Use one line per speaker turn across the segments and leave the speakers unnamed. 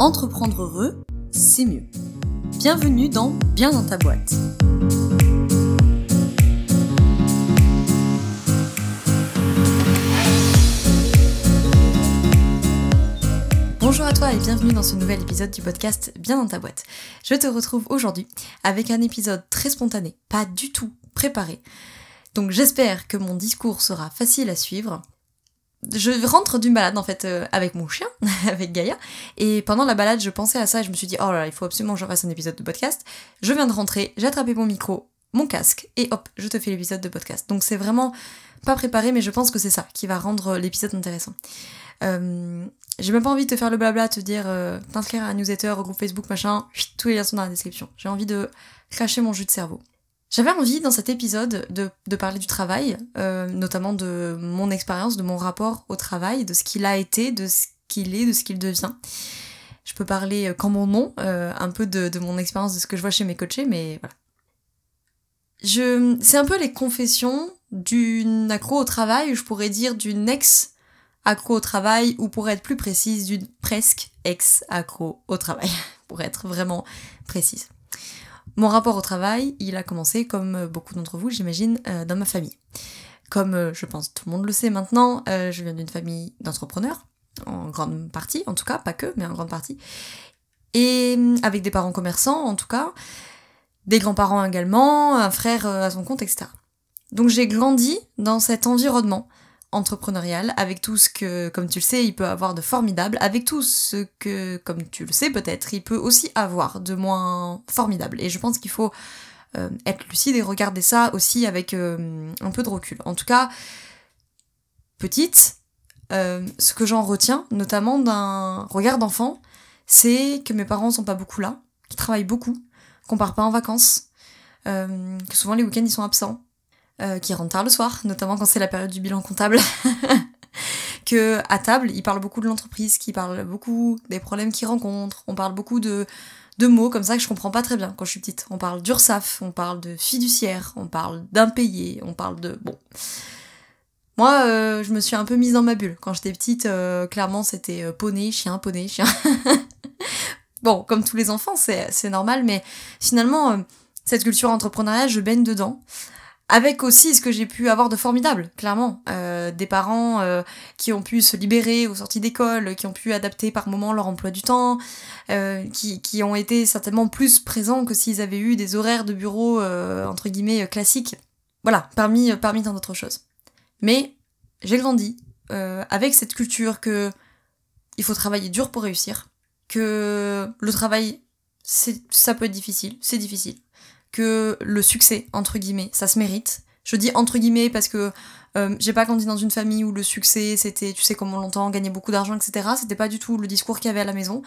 Entreprendre heureux, c'est mieux. Bienvenue dans Bien dans ta boîte. Bonjour à toi et bienvenue dans ce nouvel épisode du podcast Bien dans ta boîte. Je te retrouve aujourd'hui avec un épisode très spontané, pas du tout préparé. Donc j'espère que mon discours sera facile à suivre je rentre d'une balade en fait euh, avec mon chien, avec Gaïa, et pendant la balade je pensais à ça et je me suis dit oh là là il faut absolument que je fasse un épisode de podcast. Je viens de rentrer, j'ai attrapé mon micro, mon casque et hop je te fais l'épisode de podcast. Donc c'est vraiment pas préparé mais je pense que c'est ça qui va rendre l'épisode intéressant. Euh, j'ai même pas envie de te faire le blabla, te dire euh, t'inscrire à un newsletter, au groupe Facebook machin, tous les liens sont dans la description. J'ai envie de cracher mon jus de cerveau. J'avais envie dans cet épisode de, parler du travail, euh, notamment de mon expérience, de mon rapport au travail, de ce qu'il a été, de ce qu'il est, de ce qu'il devient. Je peux parler euh, qu'en mon nom, euh, un peu de, mon expérience, de ce que je vois chez mes coachés, mais voilà. Je, c'est un peu les confessions d'une accro au travail, je pourrais dire d'une ex accro au travail, ou pour être plus précise, d'une presque ex accro au travail, pour être vraiment précise. Mon rapport au travail, il a commencé, comme euh, beaucoup d'entre vous, j'imagine, euh, dans ma famille. Comme euh, je pense tout le monde le sait maintenant, je viens d'une famille d'entrepreneurs, en grande partie, en tout cas, pas que, mais en grande partie. Et avec des parents commerçants, en tout cas, des grands-parents également, un frère à son compte, etc. Donc j'ai grandi dans cet environnement entrepreneurial, avec tout ce que, comme tu le sais, il peut avoir de formidable, avec tout ce que, comme tu le sais peut-être, il peut aussi avoir de moins formidable. Et je pense qu'il faut euh, être lucide et regarder ça aussi avec euh, un peu de recul. En tout cas, petite, euh, ce que j'en retiens, notamment d'un regard d'enfant, c'est que mes parents sont pas beaucoup là, qu'ils travaillent beaucoup, qu'on part pas en vacances, que souvent les week-ends ils sont absents, euh, qui rentrent tard le soir, notamment quand c'est la période du bilan comptable. que à table, ils parlent beaucoup de l'entreprise, qui parlent beaucoup des problèmes qu'ils rencontrent, on parle beaucoup de, de mots comme ça que je comprends pas très bien quand je suis petite. On parle d'URSAF, on parle de fiduciaire, on parle d'impayé, on parle de... Bon. Moi, euh, je me suis un peu mise dans ma bulle. Quand j'étais petite, euh, clairement, c'était poney, chien, poney, chien. bon, comme tous les enfants, c'est normal, mais finalement, cette culture entrepreneuriale, je baigne dedans. Avec aussi ce que j'ai pu avoir de formidable, clairement. Euh, des parents euh, qui ont pu se libérer aux sorties d'école, qui ont pu adapter par moment leur emploi du temps, euh, qui, qui, ont été certainement plus présents que s'ils avaient eu des horaires de bureau, entre guillemets, classiques. Voilà, parmi, parmi tant d'autres choses. Mais j'ai grandi avec cette culture que il faut travailler dur pour réussir, que le travail, ça peut être difficile, c'est difficile que le succès, entre guillemets, ça se mérite. Je dis entre guillemets parce que euh, j'ai pas grandi dans une famille où le succès c'était, tu sais comment on l'entend, gagner beaucoup d'argent, etc. C'était pas du tout le discours qu'il y avait à la maison.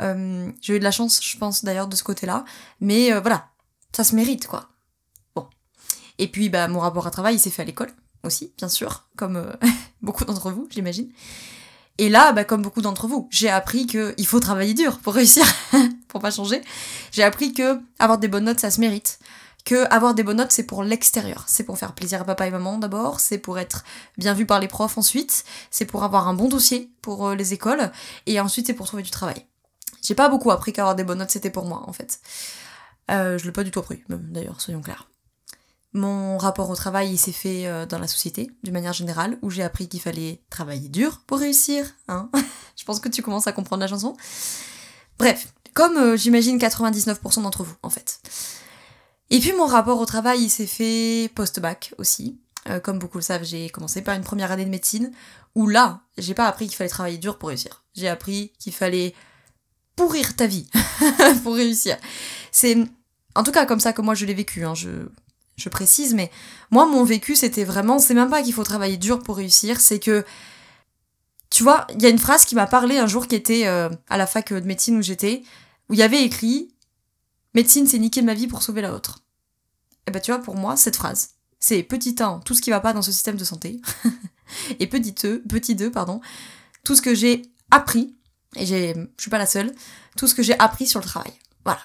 Euh, j'ai eu de la chance, je pense d'ailleurs, de ce côté-là. Mais euh, voilà, ça se mérite quoi. Bon. Et puis bah mon rapport à travail il s'est fait à l'école aussi, bien sûr, comme beaucoup d'entre vous, j'imagine. Et là, bah, comme beaucoup d'entre vous, j'ai appris qu'il faut travailler dur pour réussir, pour pas changer. J'ai appris que avoir des bonnes notes, ça se mérite. Que avoir des bonnes notes, c'est pour l'extérieur. C'est pour faire plaisir à papa et maman d'abord, c'est pour être bien vu par les profs ensuite, c'est pour avoir un bon dossier pour euh, les écoles, et ensuite c'est pour trouver du travail. J'ai pas beaucoup appris qu'avoir des bonnes notes, c'était pour moi, en fait. Euh, je l'ai pas du tout appris, d'ailleurs, soyons clairs. Mon rapport au travail, il s'est fait euh, dans la société, d'une manière générale, où j'ai appris qu'il fallait travailler dur pour réussir. Hein Je pense que tu commences à comprendre la chanson. Bref, comme euh, j'imagine 99% d'entre vous, en fait. Et puis mon rapport au travail, il s'est fait post-bac aussi. Euh, comme beaucoup le savent, j'ai commencé par une première année de médecine, où là, j'ai pas appris qu'il fallait travailler dur pour réussir. J'ai appris qu'il fallait pourrir ta vie pour réussir. C'est en tout cas comme ça que moi je l'ai vécu. Hein. Je précise, mais moi, mon vécu, c'était vraiment, c'est même pas qu'il faut travailler dur pour réussir, c'est que, tu vois, il y a une phrase qui m'a parlé un jour qui était euh, à la fac de médecine où j'étais, où il y avait écrit Médecine, c'est niquer ma vie pour sauver la autre. Et eh bah, ben, tu vois, pour moi, cette phrase, c'est petit 1, tout ce qui va pas dans ce système de santé, et petit 2, petit 2, pardon, tout ce que j'ai appris, et je suis pas la seule, tout ce que j'ai appris sur le travail. Voilà.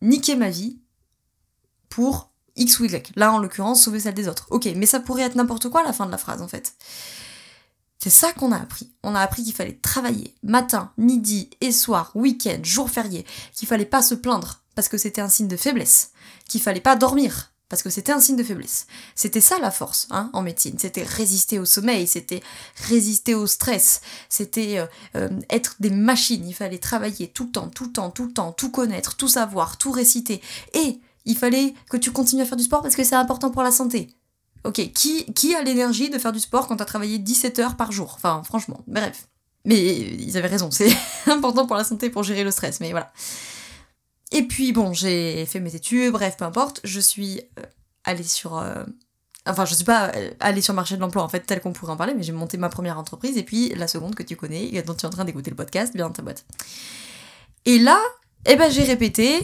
Niquer ma vie pour X ou Y. Là, en l'occurrence, sauver celle des autres. Ok, mais ça pourrait être n'importe quoi à la fin de la phrase, en fait. C'est ça qu'on a appris. On a appris qu'il fallait travailler matin, midi et soir, week-end, jour férié, qu'il fallait pas se plaindre parce que c'était un signe de faiblesse, qu'il fallait pas dormir parce que c'était un signe de faiblesse. C'était ça la force hein, en médecine, c'était résister au sommeil, c'était résister au stress, c'était euh, euh, être des machines, il fallait travailler tout le temps, tout le temps, tout le temps, tout connaître, tout savoir, tout réciter. Et il fallait que tu continues à faire du sport parce que c'est important pour la santé. Ok, qui, qui a l'énergie de faire du sport quand t'as travaillé 17 heures par jour? Enfin, franchement, bref. Mais ils avaient raison, c'est important pour la santé, pour gérer le stress, mais voilà. Et puis bon, j'ai fait mes études, bref, peu importe, je suis euh, allée sur... Euh, enfin, je suis pas euh, allée sur le marché de l'emploi, en fait, tel qu'on pourrait en parler, mais j'ai monté ma première entreprise, et puis la seconde que tu connais, dont tu es en train d'écouter le podcast, bien dans ta boîte. Et là, eh ben, j'ai répété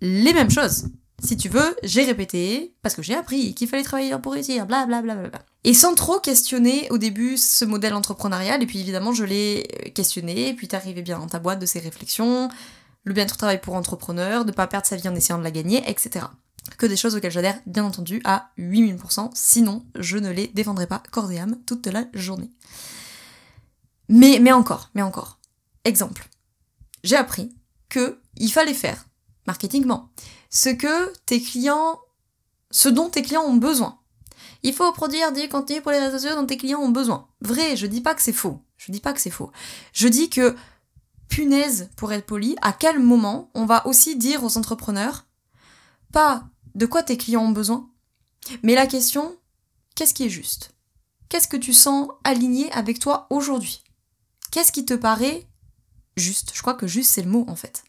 les mêmes choses si tu veux, j'ai répété, parce que j'ai appris qu'il fallait travailler pour réussir, blablabla. Bla, bla, bla. Et sans trop questionner au début ce modèle entrepreneurial, et puis évidemment je l'ai euh, questionné, et puis t'arrivais bien dans ta boîte de ces réflexions, le bien-être au travail pour entrepreneur, de pas perdre sa vie en essayant de la gagner, etc. Que des choses auxquelles j'adhère, bien entendu, à 8000%, sinon je ne les défendrai pas corps et âme toute la journée. Mais, mais encore, mais encore. Exemple. J'ai appris que il fallait faire, marketingment, ce que tes clients, ce dont tes clients ont besoin. Il faut produire du contenu pour les réseaux sociaux dont tes clients ont besoin. Vrai, je dis pas que c'est faux. Je dis pas que c'est faux. Je dis que, punaise, pour être poli, à quel moment on va aussi dire aux entrepreneurs, pas de quoi tes clients ont besoin, mais la question, qu'est-ce qui est juste? Qu'est-ce que tu sens aligné avec toi aujourd'hui? Qu'est-ce qui te paraît juste? Je crois que juste c'est le mot en fait.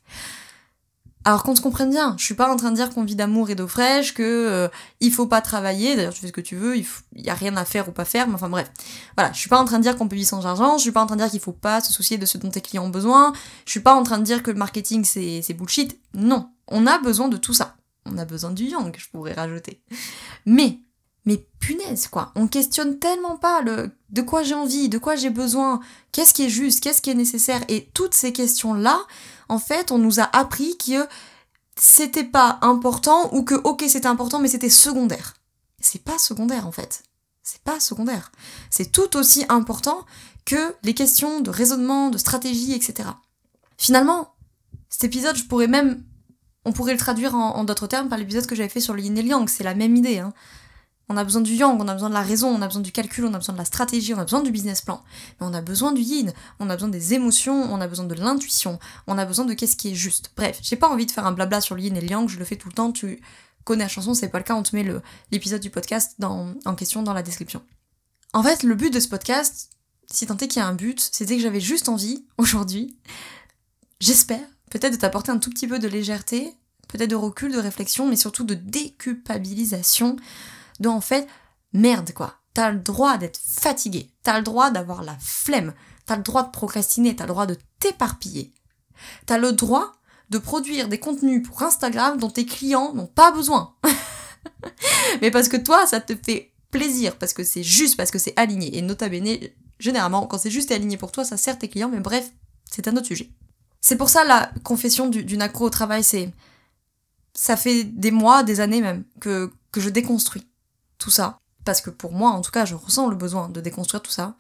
Alors qu'on se comprenne bien, je suis pas en train de dire qu'on vit d'amour et d'eau fraîche, que euh, il faut pas travailler, d'ailleurs tu fais ce que tu veux, il, y a rien à faire ou pas faire, mais enfin bref. Voilà, je suis pas en train de dire qu'on peut vivre sans argent, je suis pas en train de dire qu'il faut pas se soucier de ce dont tes clients ont besoin, je suis pas en train de dire que le marketing c'est bullshit. Non, on a besoin de tout ça. On a besoin du yang, je pourrais rajouter. Mais mais punaise quoi, on questionne tellement pas le de quoi j'ai envie, de quoi j'ai besoin, qu'est-ce qui est juste, qu'est-ce qui est nécessaire et toutes ces questions là, en fait, on nous a appris que c'était pas important ou que ok c'était important mais c'était secondaire. C'est pas secondaire en fait. C'est pas secondaire. C'est tout aussi important que les questions de raisonnement, de stratégie, etc. Finalement, cet épisode, je pourrais même, on pourrait le traduire en, d'autres termes par l'épisode que j'avais fait sur le yin et le yang. C'est la même idée. Hein. On a besoin du yang, on a besoin de la raison, on a besoin du calcul, on a besoin de la stratégie, on a besoin du business plan. Mais on a besoin du yin, on a besoin des émotions, on a besoin de l'intuition, on a besoin de qu'est-ce qui est juste. Bref, j'ai pas envie de faire un blabla sur le yin et le yang, je le fais tout le temps, tu connais la chanson, c'est pas le cas, on te met l'épisode du podcast en question dans la description. En fait, le but de ce podcast, si tant est qu'il y a un but, c'était que j'avais juste envie, aujourd'hui, j'espère, peut-être de t'apporter un tout petit peu de légèreté, peut-être de recul, de réflexion, mais surtout de déculpabilisation donc en fait, merde quoi. T'as le droit d'être fatigué, t'as le droit d'avoir la flemme, t'as le droit de procrastiner, t'as le droit de t'éparpiller. T'as le droit de produire des contenus pour Instagram dont tes clients n'ont pas besoin. Mais parce que toi, ça te fait plaisir, parce que c'est juste, parce que c'est aligné. Et nota généralement, quand c'est juste et aligné pour toi, ça sert tes clients, mais bref, c'est un autre sujet. C'est pour ça la confession du, d'une accro au travail, c'est. Ça fait des mois, des années même, que je déconstruis tout ça, parce que pour moi en tout cas je ressens le besoin de déconstruire tout ça,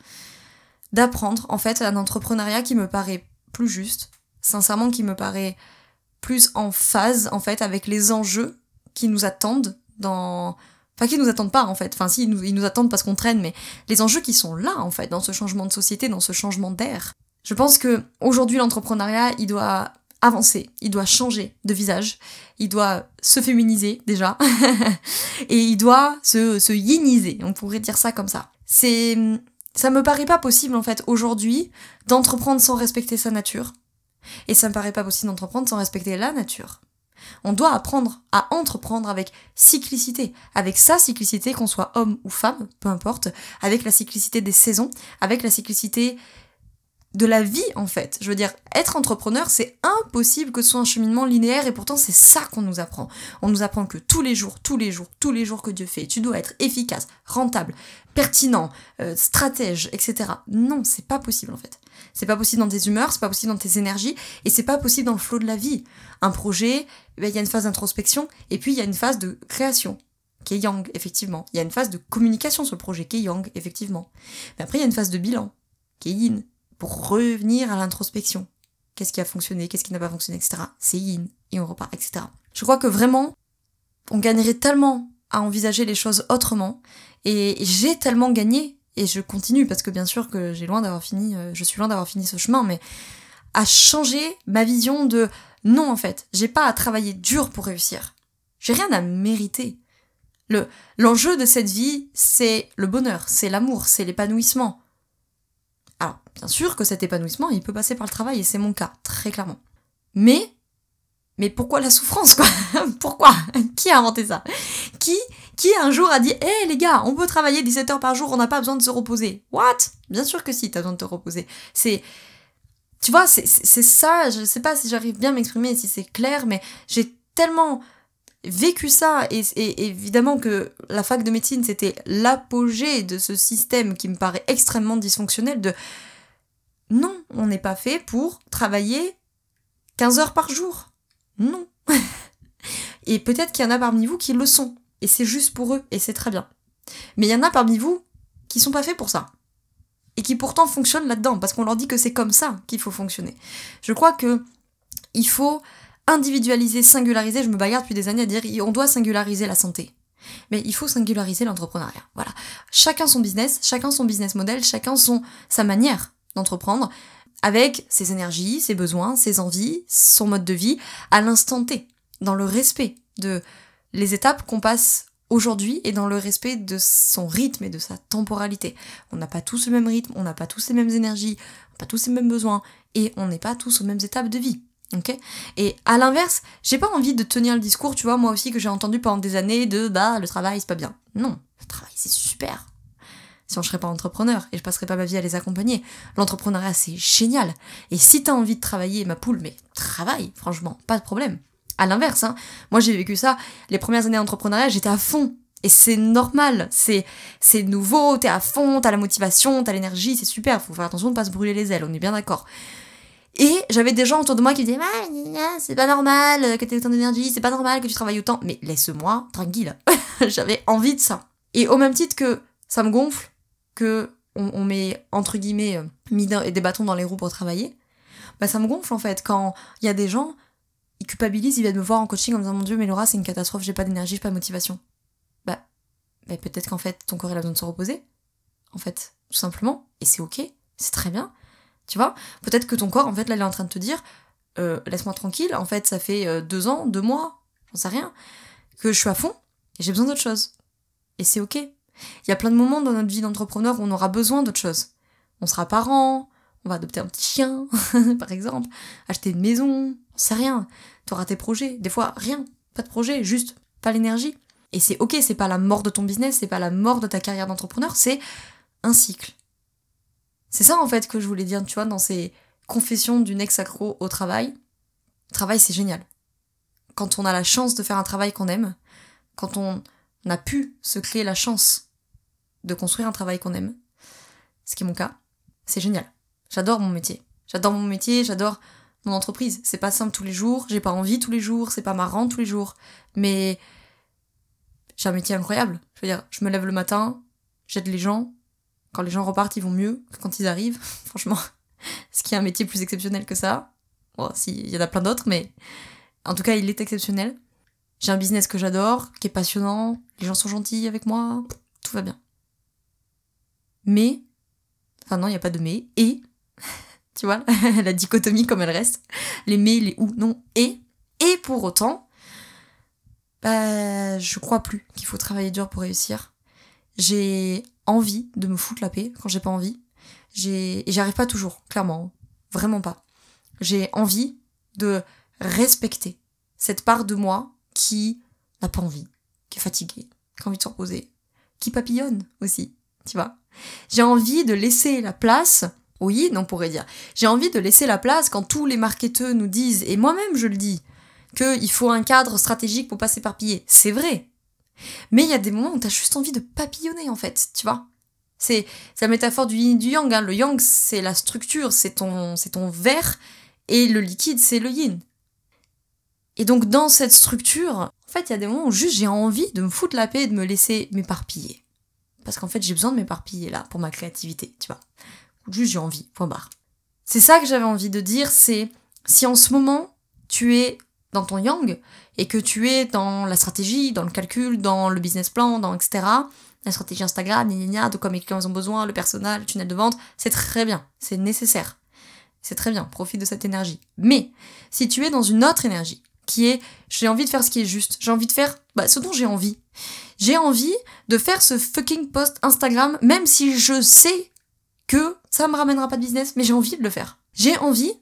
d'apprendre en fait un entrepreneuriat qui me paraît plus juste, sincèrement qui me paraît plus en phase en fait avec les enjeux qui nous attendent dans enfin qui nous attendent pas en fait. Enfin si ils nous, ils nous attendent parce qu'on traîne mais les enjeux qui sont là en fait dans ce changement de société dans ce changement d'air. Je pense que aujourd'hui l'entrepreneuriat il doit avancer, il doit changer de visage, il doit se féminiser déjà, et il doit se, se yiniser, on pourrait dire ça comme ça. C'est, ça me paraît pas possible en fait aujourd'hui d'entreprendre sans respecter sa nature, et ça me paraît pas possible d'entreprendre sans respecter la nature. On doit apprendre à entreprendre avec cyclicité, avec sa cyclicité, qu'on soit homme ou femme, peu importe, avec la cyclicité des saisons, avec la cyclicité de la vie en fait. Je veux dire, être entrepreneur, c'est impossible que ce soit un cheminement linéaire et pourtant c'est ça qu'on nous apprend. On nous apprend que tous les jours, tous les jours, tous les jours que Dieu fait, tu dois être efficace, rentable, pertinent, euh, stratège, etc. Non, c'est pas possible en fait. C'est pas possible dans tes humeurs, c'est pas possible dans tes énergies et c'est pas possible dans le flot de la vie. Un projet, eh ben, il y a une phase d'introspection et puis il y a une phase de création qui est yang, effectivement. Il y a une phase de communication sur le projet qui est yang, effectivement. Mais après, il y a une phase de bilan qui est yin, pour revenir à l'introspection. Qu'est-ce qui a fonctionné, qu'est-ce qui n'a pas fonctionné, etc. C'est yin, et on repart, etc. Je crois que vraiment, on gagnerait tellement à envisager les choses autrement, et j'ai tellement gagné, et je continue, parce que bien sûr que j'ai loin d'avoir fini, euh, je suis loin d'avoir fini ce chemin, mais à changer ma vision de non en fait, j'ai pas à travailler dur pour réussir. J'ai rien à mériter. Le l'enjeu de cette vie, c'est le bonheur, c'est l'amour, c'est l'épanouissement. Bien sûr que cet épanouissement, il peut passer par le travail et c'est mon cas, très clairement. Mais mais pourquoi la souffrance quoi Pourquoi? Qui a inventé ça? Qui qui un jour a dit "Hé hey, les gars, on peut travailler 17 heures par jour, on n'a pas besoin de se reposer." What? Bien sûr que si, t'as besoin de te reposer. C'est tu vois, c'est ça, je sais pas si j'arrive bien à m'exprimer, si c'est clair, mais j'ai tellement vécu ça, et, évidemment que la fac de médecine, c'était l'apogée de ce système qui me paraît extrêmement dysfonctionnel de non, on n'est pas fait pour travailler 15 heures par jour. Non. et peut-être qu'il y en a parmi vous qui le sont, et c'est juste pour eux, et c'est très bien. Mais il y en a parmi vous qui sont pas faits pour ça et qui pourtant fonctionnent là-dedans, parce qu'on leur dit que c'est comme ça qu'il faut fonctionner. Je crois que il faut individualiser, singulariser, je me bagarre depuis des années à dire on doit singulariser la santé. Mais il faut singulariser l'entrepreneuriat. Voilà. Chacun son business, chacun son business model, chacun son sa manière d'entreprendre avec ses énergies, ses besoins, ses envies, son mode de vie à l'instant T, dans le respect de les étapes qu'on passe aujourd'hui et dans le respect de son rythme et de sa temporalité. On n'a pas tous le même rythme, on n'a pas tous les mêmes énergies, on n'a pas tous les mêmes besoins et on n'est pas tous aux mêmes étapes de vie. Ok? Et à l'inverse, j'ai pas envie de tenir le discours, tu vois, moi aussi que j'ai entendu pendant des années de bah le travail c'est pas bien. Non, le travail c'est super. Si on serait pas entrepreneur et je passerais pas ma vie à les accompagner. L'entrepreneuriat c'est génial. Et si t'as envie de travailler ma poule, mais travaille, franchement, pas de problème à l'inverse. Hein. Moi, j'ai vécu ça. Les premières années d'entrepreneuriat, j'étais à fond. Et c'est normal, c'est c'est nouveau, t'es à fond, t'as la motivation, t'as l'énergie, c'est super, faut faire attention de pas se brûler les ailes, on est bien d'accord. Et j'avais des gens autour de moi qui disaient ah, c'est pas normal que t'aies autant d'énergie, c'est pas normal que tu travailles autant, mais laisse-moi tranquille. j'avais envie de ça. Et au même titre que ça me gonfle, que on, met entre guillemets euh, mis des bâtons dans les roues pour travailler, bah ça me gonfle en fait quand il y a des gens il culpabilise, il vient me voir en coaching en me disant Mon Dieu, mais Laura, c'est une catastrophe, j'ai pas d'énergie, j'ai pas de motivation. Bah, bah peut-être qu'en fait, ton corps a besoin de se reposer. En fait, tout simplement. Et c'est ok, c'est très bien. Tu vois? Peut-être que ton corps, en fait, là, il est en train de te dire euh, Laisse-moi tranquille, en fait, ça fait euh, deux ans, deux mois, j'en sais rien, que je suis à fond et j'ai besoin d'autre chose. Et c'est ok. Il y a plein de moments dans notre vie d'entrepreneur où on aura besoin d'autre chose. On sera parent, on va adopter un petit chien, par exemple, acheter une maison, on sait rien. T'auras tes projets, des fois rien, pas de projet, juste pas l'énergie. Et c'est ok, c'est pas la mort de ton business, c'est pas la mort de ta carrière d'entrepreneur, c'est un cycle. C'est ça en fait que je voulais dire, tu vois, dans ces confessions d'une ex-accro au travail. Le travail, c'est génial. Quand on a la chance de faire un travail qu'on aime, quand on a pu se créer la chance de construire un travail qu'on aime, ce qui est mon cas, c'est génial. J'adore mon métier. J'adore mon métier, j'adore mon entreprise. C'est pas simple tous les jours, j'ai pas envie tous les jours, c'est pas marrant tous les jours. Mais j'ai un métier incroyable. Je veux dire, je me lève le matin, j'aide les gens. Quand les gens repartent, ils vont mieux que quand ils arrivent. Franchement, ce qui est un métier plus exceptionnel que ça. Bon, si, il y en a plein d'autres, mais en tout cas, il est exceptionnel. J'ai un business que j'adore, qui est passionnant, les gens sont gentils avec moi, tout va bien. Mais, enfin non, il n'y a pas de mais, et tu vois, la dichotomie comme elle reste, les mais, les ou, non, et, et pour autant, bah, je crois plus qu'il faut travailler dur pour réussir. J'ai envie de me foutre la paix quand j'ai pas envie. J'ai, et j'arrive pas toujours, clairement, vraiment pas. J'ai envie de respecter cette part de moi qui n'a pas envie, qui est fatiguée, qui a envie de se reposer, qui papillonne aussi, tu vois. J'ai envie de laisser la place oui, on pourrait dire. J'ai envie de laisser la place quand tous les marketeurs nous disent, et moi-même je le dis, qu'il faut un cadre stratégique pour pas s'éparpiller. C'est vrai. Mais il y a des moments où t'as juste envie de papillonner, en fait, tu vois. C'est la métaphore du yin et du yang. Hein. Le yang, c'est la structure, c'est ton, c'est ton verre, et le liquide, c'est le yin. Et donc, dans cette structure, en fait, il y a des moments où juste j'ai envie de me foutre la paix et de me laisser m'éparpiller. Parce qu'en fait, j'ai besoin de m'éparpiller là, pour ma créativité, tu vois Juste j'ai envie, point barre. C'est ça que j'avais envie de dire, c'est si en ce moment tu es dans ton yang et que tu es dans la stratégie, dans le calcul, dans le business plan, dans etc., la stratégie Instagram, gna, de quoi mes clients ont besoin, le personnel, le tunnel de vente, c'est très bien, c'est nécessaire. C'est très bien, profite de cette énergie. Mais si tu es dans une autre énergie, qui est j'ai envie de faire ce qui est juste, j'ai envie de faire bah, ce dont j'ai envie. J'ai envie de faire ce fucking post Instagram, même si je sais que ça me ramènera pas de business, mais j'ai envie de le faire. J'ai envie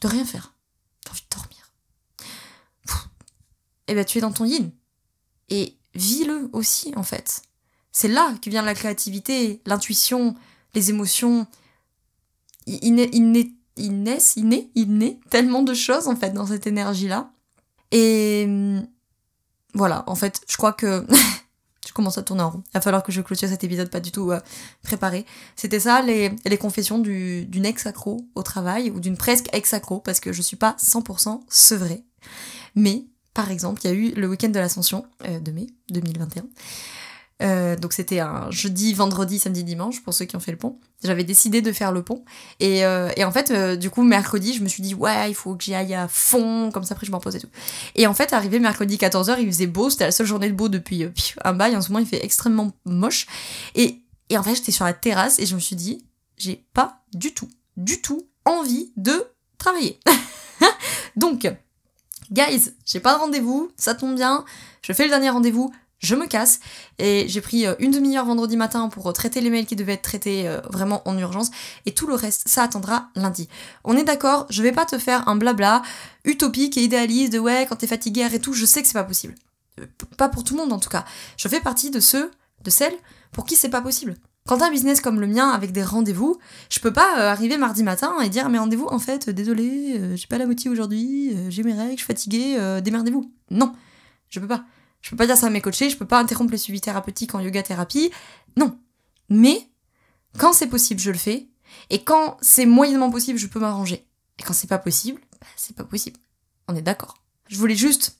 de rien faire. J'ai envie de dormir. Et eh ben tu es dans ton yin. Et vis-le aussi, en fait. C'est là que vient la créativité, l'intuition, les émotions. Il, naît, il, naît, il, naît, il, naît, il naît tellement de choses, en fait, dans cette énergie-là. Et hum, voilà, en fait, je crois que je commence à tourner en rond. Il va falloir que je clôture cet épisode pas du tout euh, préparé. C'était ça, les, confessions d'une ex-accro au travail, ou d'une presque ex-accro, parce que je suis pas 100% sevrée. Mais, par exemple, il y a eu le week-end de l'ascension euh, de mai 2021. Euh, donc c'était un jeudi, vendredi, samedi, dimanche pour ceux qui ont fait le pont. J'avais décidé de faire le pont. Et, euh, et en fait, euh, du coup, mercredi, je me suis dit, ouais, il faut que j'y aille à fond, comme ça après je m'en pose et tout. Et en fait, arrivé mercredi 14h, il faisait beau, c'était la seule journée de beau depuis un bail. En ce moment, il fait extrêmement moche. Et, et en fait, j'étais sur la terrasse et je me suis dit, j'ai pas du tout, du tout envie de travailler. donc, guys, j'ai pas de rendez-vous, ça tombe bien, je fais le dernier rendez-vous, je me casse et j'ai pris euh, une demi-heure vendredi matin pour euh, traiter les mails qui devaient être traités euh, vraiment en urgence et tout le reste ça attendra lundi. On est d'accord, je vais pas te faire un blabla utopique et idéaliste de ouais quand t'es fatigué et tout, je sais que c'est pas possible. Pas pour tout le monde en tout cas. Je fais partie de ceux, de celles pour qui c'est pas possible. Quand un business comme le mien avec des rendez-vous, je peux pas arriver mardi matin et dire mes rendez-vous en fait désolé, j'ai pas la moitié aujourd'hui, j'ai mes règles, je suis fatiguée, démerdez-vous. Non, je peux pas. Je peux pas dire ça à mes coachés, je peux pas interrompre les suivis thérapeutiques en yoga thérapie. Non. Mais, quand c'est possible, je le fais. Et quand c'est moyennement possible, je peux m'arranger. Et quand c'est pas possible, bah, c'est pas possible. On est d'accord. Je voulais juste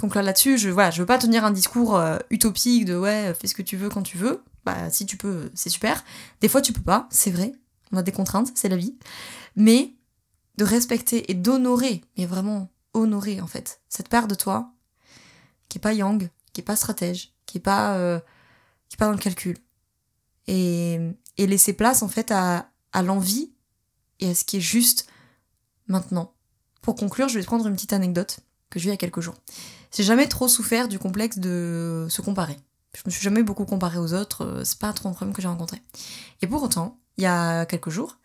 conclure là-dessus. Je, voilà, je veux pas tenir un discours euh, utopique de ouais, fais ce que tu veux quand tu veux. Bah, si tu peux, c'est super. Des fois, tu peux pas, c'est vrai. On a des contraintes, c'est la vie. Mais de respecter et d'honorer, mais vraiment honorer en fait, cette part de toi qui est pas yang, qui est pas stratège, qui est pas, euh, qui pas dans le calcul. Et, et laisser place en fait à, à l'envie et à ce qui est juste maintenant. Pour conclure, je vais prendre une petite anecdote que j'ai eu il y a quelques jours. J'ai jamais trop souffert du complexe de se comparer. Je me suis jamais beaucoup comparée aux autres, euh, c'est pas trop un problème que j'ai rencontré. Et pour autant, il y a quelques jours,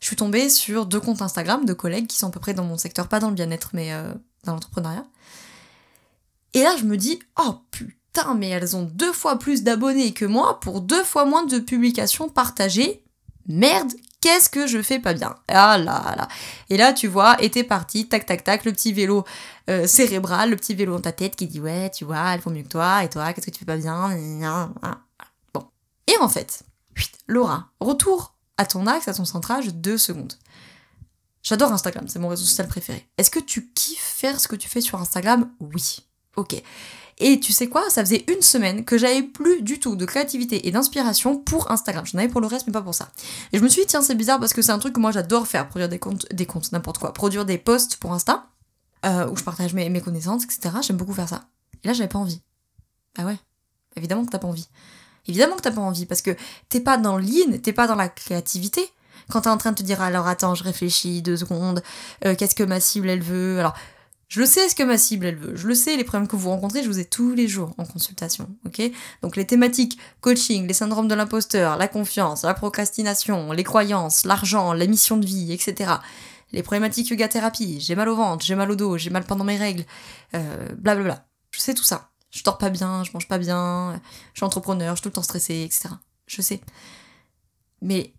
je suis tombée sur deux comptes Instagram de collègues qui sont à peu près dans mon secteur, pas dans le bien-être, mais euh, dans l'entrepreneuriat, et là, je me dis, oh putain, mais elles ont deux fois plus d'abonnés que moi pour deux fois moins de publications partagées. Merde, qu'est-ce que je fais pas bien? Ah là là. Et là, tu vois, et t'es parti, tac tac tac, le petit vélo euh, cérébral, le petit vélo dans ta tête qui dit ouais, tu vois, elles font mieux que toi, et toi, qu'est-ce que tu fais pas bien? Bon. Et en fait, Laura, retour à ton axe, à ton centrage, deux secondes. J'adore Instagram, c'est mon réseau social préféré. Est-ce que tu kiffes faire ce que tu fais sur Instagram? Oui. Ok. Et tu sais quoi Ça faisait une semaine que j'avais plus du tout de créativité et d'inspiration pour Instagram. J'en avais pour le reste, mais pas pour ça. Et je me suis dit, tiens, c'est bizarre parce que c'est un truc que moi j'adore faire, produire des comptes, des comptes, n'importe quoi. Produire des posts pour Insta, euh, où je partage mes, connaissances, etc. J'aime beaucoup faire ça. Et là, j'avais pas envie. Ah ouais. Évidemment que t'as pas envie. Évidemment que t'as pas envie, parce que t'es pas dans l'in, t'es pas dans la créativité. Quand t'es en train de te dire, alors attends, je réfléchis deux secondes, euh, qu'est-ce que ma cible elle veut? Alors, je le sais ce que ma cible elle veut, je le sais les problèmes que vous rencontrez, je vous ai tous les jours en consultation, ok? Donc les thématiques coaching, les syndromes de l'imposteur, la confiance, la procrastination, les croyances, l'argent, la mission de vie, etc. Les problématiques yoga thérapie, j'ai mal au ventre, j'ai mal au dos, j'ai mal pendant mes règles, euh, blablabla. Je sais tout ça. Je dors pas bien, je mange pas bien, je suis entrepreneur, je suis tout le temps stressée, etc. Je sais. Mais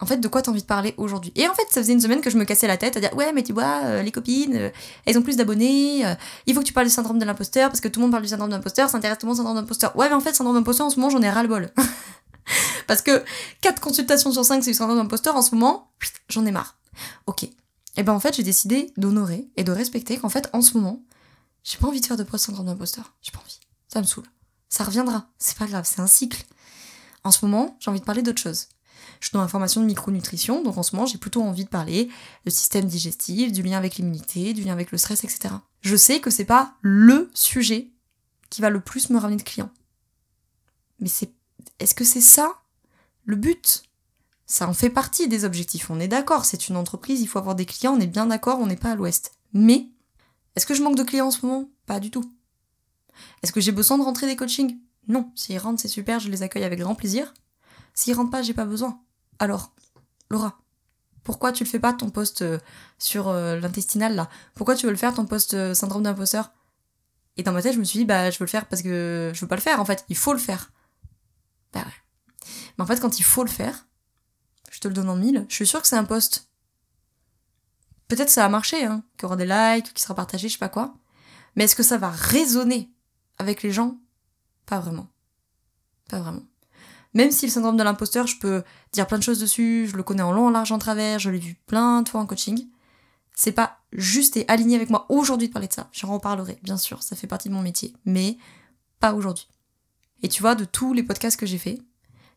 en fait, de quoi t'as envie de parler aujourd'hui Et en fait, ça faisait une semaine que je me cassais la tête à dire ouais, mais tu vois, euh, les copines, euh, elles ont plus d'abonnés, euh, il faut que tu parles du syndrome de l'imposteur parce que tout le monde parle du syndrome de l'imposteur, ça intéresse tout le monde syndrome de l'imposteur. Ouais, mais en fait, syndrome d'imposteur en ce moment, j'en ai ras le bol. parce que 4 consultations sur 5 c'est du syndrome d'imposteur en ce moment, j'en ai marre. Ok. Et ben en fait, j'ai décidé d'honorer et de respecter qu'en fait, en ce moment, j'ai pas envie de faire de post syndrome d'imposteur. J'ai pas envie. Ça me saoule. Ça reviendra. C'est pas grave, c'est un cycle. En ce moment, j'ai envie de parler d'autre chose. Je suis dans ma formation de micronutrition, donc en ce moment j'ai plutôt envie de parler de système digestif, du lien avec l'immunité, du lien avec le stress, etc. Je sais que c'est pas LE sujet qui va le plus me ramener de clients. Mais c'est. Est-ce que c'est ça le but? Ça en fait partie des objectifs, on est d'accord, c'est une entreprise, il faut avoir des clients, on est bien d'accord, on n'est pas à l'ouest. Mais est-ce que je manque de clients en ce moment? Pas du tout. Est-ce que j'ai besoin de rentrer des coachings? Non. S'ils rentrent, c'est super, je les accueille avec grand plaisir. S'ils rentrent pas, j'ai pas besoin. Alors, Laura, pourquoi tu le fais pas ton poste euh, sur euh, l'intestinal là? Pourquoi tu veux le faire ton poste euh, syndrome d'imposteur? Et dans ma tête, je me suis dit, bah, je veux le faire parce que je veux pas le faire en fait, il faut le faire. Bah ouais. Mais en fait, quand il faut le faire, je te le donne en mille, je suis sûre que c'est un poste. Peut-être ça va marcher, hein, qu'il y aura des likes, qu'il sera partagé, je sais pas quoi. Mais est-ce que ça va résonner avec les gens? Pas vraiment. Pas vraiment. Même si le syndrome de l'imposteur, je peux dire plein de choses dessus, je le connais en long, en large, en travers, je l'ai vu plein de fois en coaching. C'est pas juste et aligné avec moi aujourd'hui de parler de ça. J'en reparlerai, bien sûr, ça fait partie de mon métier. Mais pas aujourd'hui. Et tu vois, de tous les podcasts que j'ai fait,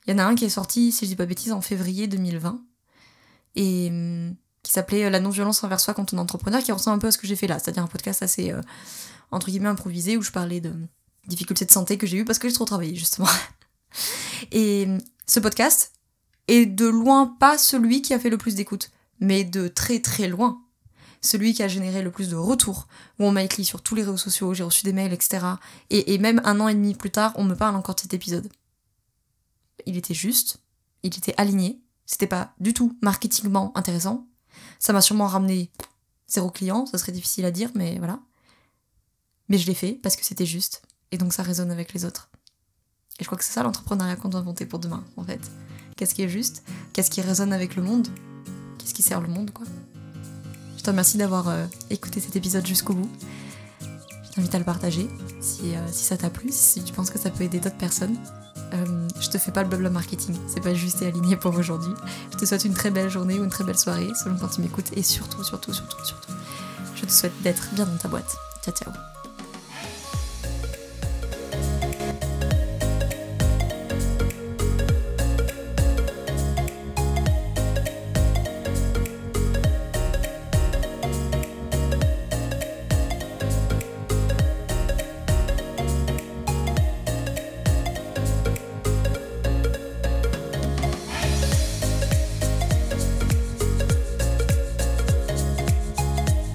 il y en a un qui est sorti, si je dis pas bêtise, en février 2020. Et hum, qui s'appelait La non-violence envers soi quand on est entrepreneur, qui ressemble un peu à ce que j'ai fait là. C'est-à-dire un podcast assez, euh, entre guillemets, improvisé où je parlais de difficultés de santé que j'ai eues parce que j'ai trop travaillé, justement. Et ce podcast est de loin pas celui qui a fait le plus d'écoute, mais de très très loin celui qui a généré le plus de retours, où on m'a écrit sur tous les réseaux sociaux, j'ai reçu des mails, etc. Et, même un an et demi plus tard, on me parle encore de cet épisode. Il était juste, il était aligné, c'était pas du tout marketingment intéressant. Ça m'a sûrement ramené zéro client, ça serait difficile à dire, mais voilà. Mais je l'ai fait parce que c'était juste, et donc ça résonne avec les autres. Et je crois que c'est ça l'entrepreneuriat qu'on doit inventer pour demain, en fait. Qu'est-ce qui est juste Qu'est-ce qui résonne avec le monde Qu'est-ce qui sert le monde, quoi Je te remercie d'avoir euh, écouté cet épisode jusqu'au bout. Je t'invite à le partager si, euh, si ça t'a plu, si tu penses que ça peut aider d'autres personnes. Euh, je te fais pas le blabla marketing, c'est pas juste et aligné pour aujourd'hui. Je te souhaite une très belle journée ou une très belle soirée selon quand tu m'écoutes et surtout, surtout, surtout, surtout, je te souhaite d'être bien dans ta boîte. Ciao, ciao.